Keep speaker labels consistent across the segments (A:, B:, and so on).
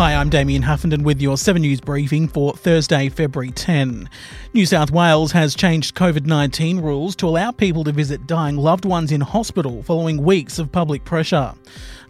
A: Hi, I'm Damien Huffenden with your 7 News briefing for Thursday, February 10. New South Wales has changed COVID 19 rules to allow people to visit dying loved ones in hospital following weeks of public pressure.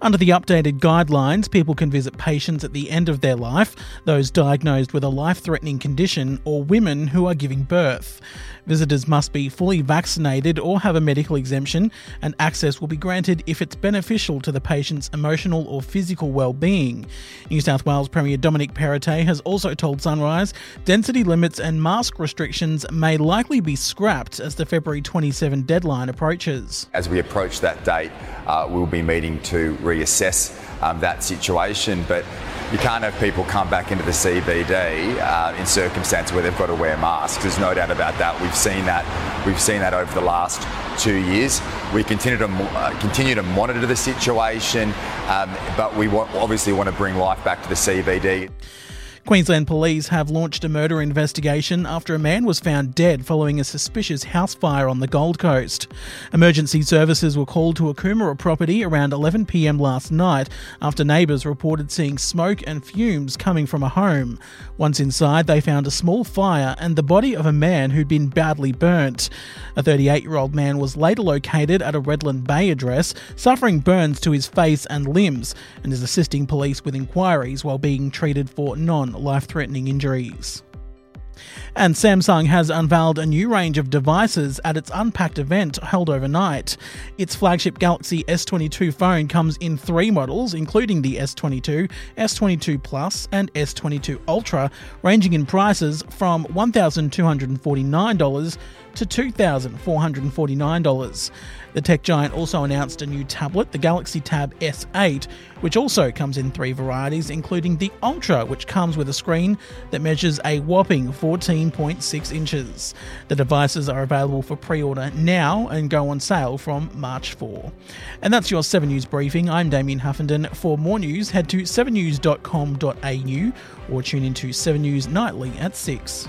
A: Under the updated guidelines, people can visit patients at the end of their life, those diagnosed with a life threatening condition, or women who are giving birth. Visitors must be fully vaccinated or have a medical exemption, and access will be granted if it's beneficial to the patient's emotional or physical well-being. New South Wales Premier Dominic Perrottet has also told Sunrise density limits and mask restrictions may likely be scrapped as the February 27 deadline approaches.
B: As we approach that date, uh, we'll be meeting to reassess um, that situation. But you can't have people come back into the CBD uh, in circumstances where they've got to wear masks. There's no doubt about that. We've seen that. We've seen that over the last two years. We continue to uh, continue to monitor the situation, um, but we obviously want to bring life back to the CBD.
A: Queensland police have launched a murder investigation after a man was found dead following a suspicious house fire on the Gold Coast. Emergency services were called to a Coomera property around 11pm last night after neighbours reported seeing smoke and fumes coming from a home. Once inside, they found a small fire and the body of a man who'd been badly burnt. A 38 year old man was later located at a Redland Bay address, suffering burns to his face and limbs, and is assisting police with inquiries while being treated for non life threatening injuries. And Samsung has unveiled a new range of devices at its Unpacked event held overnight. Its flagship Galaxy S22 phone comes in three models, including the S22, S22 Plus, and S22 Ultra, ranging in prices from $1,249 to $2,449. The tech giant also announced a new tablet, the Galaxy Tab S8, which also comes in three varieties, including the Ultra, which comes with a screen that measures a whopping 14.6 inches. The devices are available for pre order now and go on sale from March 4. And that's your 7 News briefing. I'm Damien Huffenden. For more news, head to 7news.com.au or tune into 7 News Nightly at 6.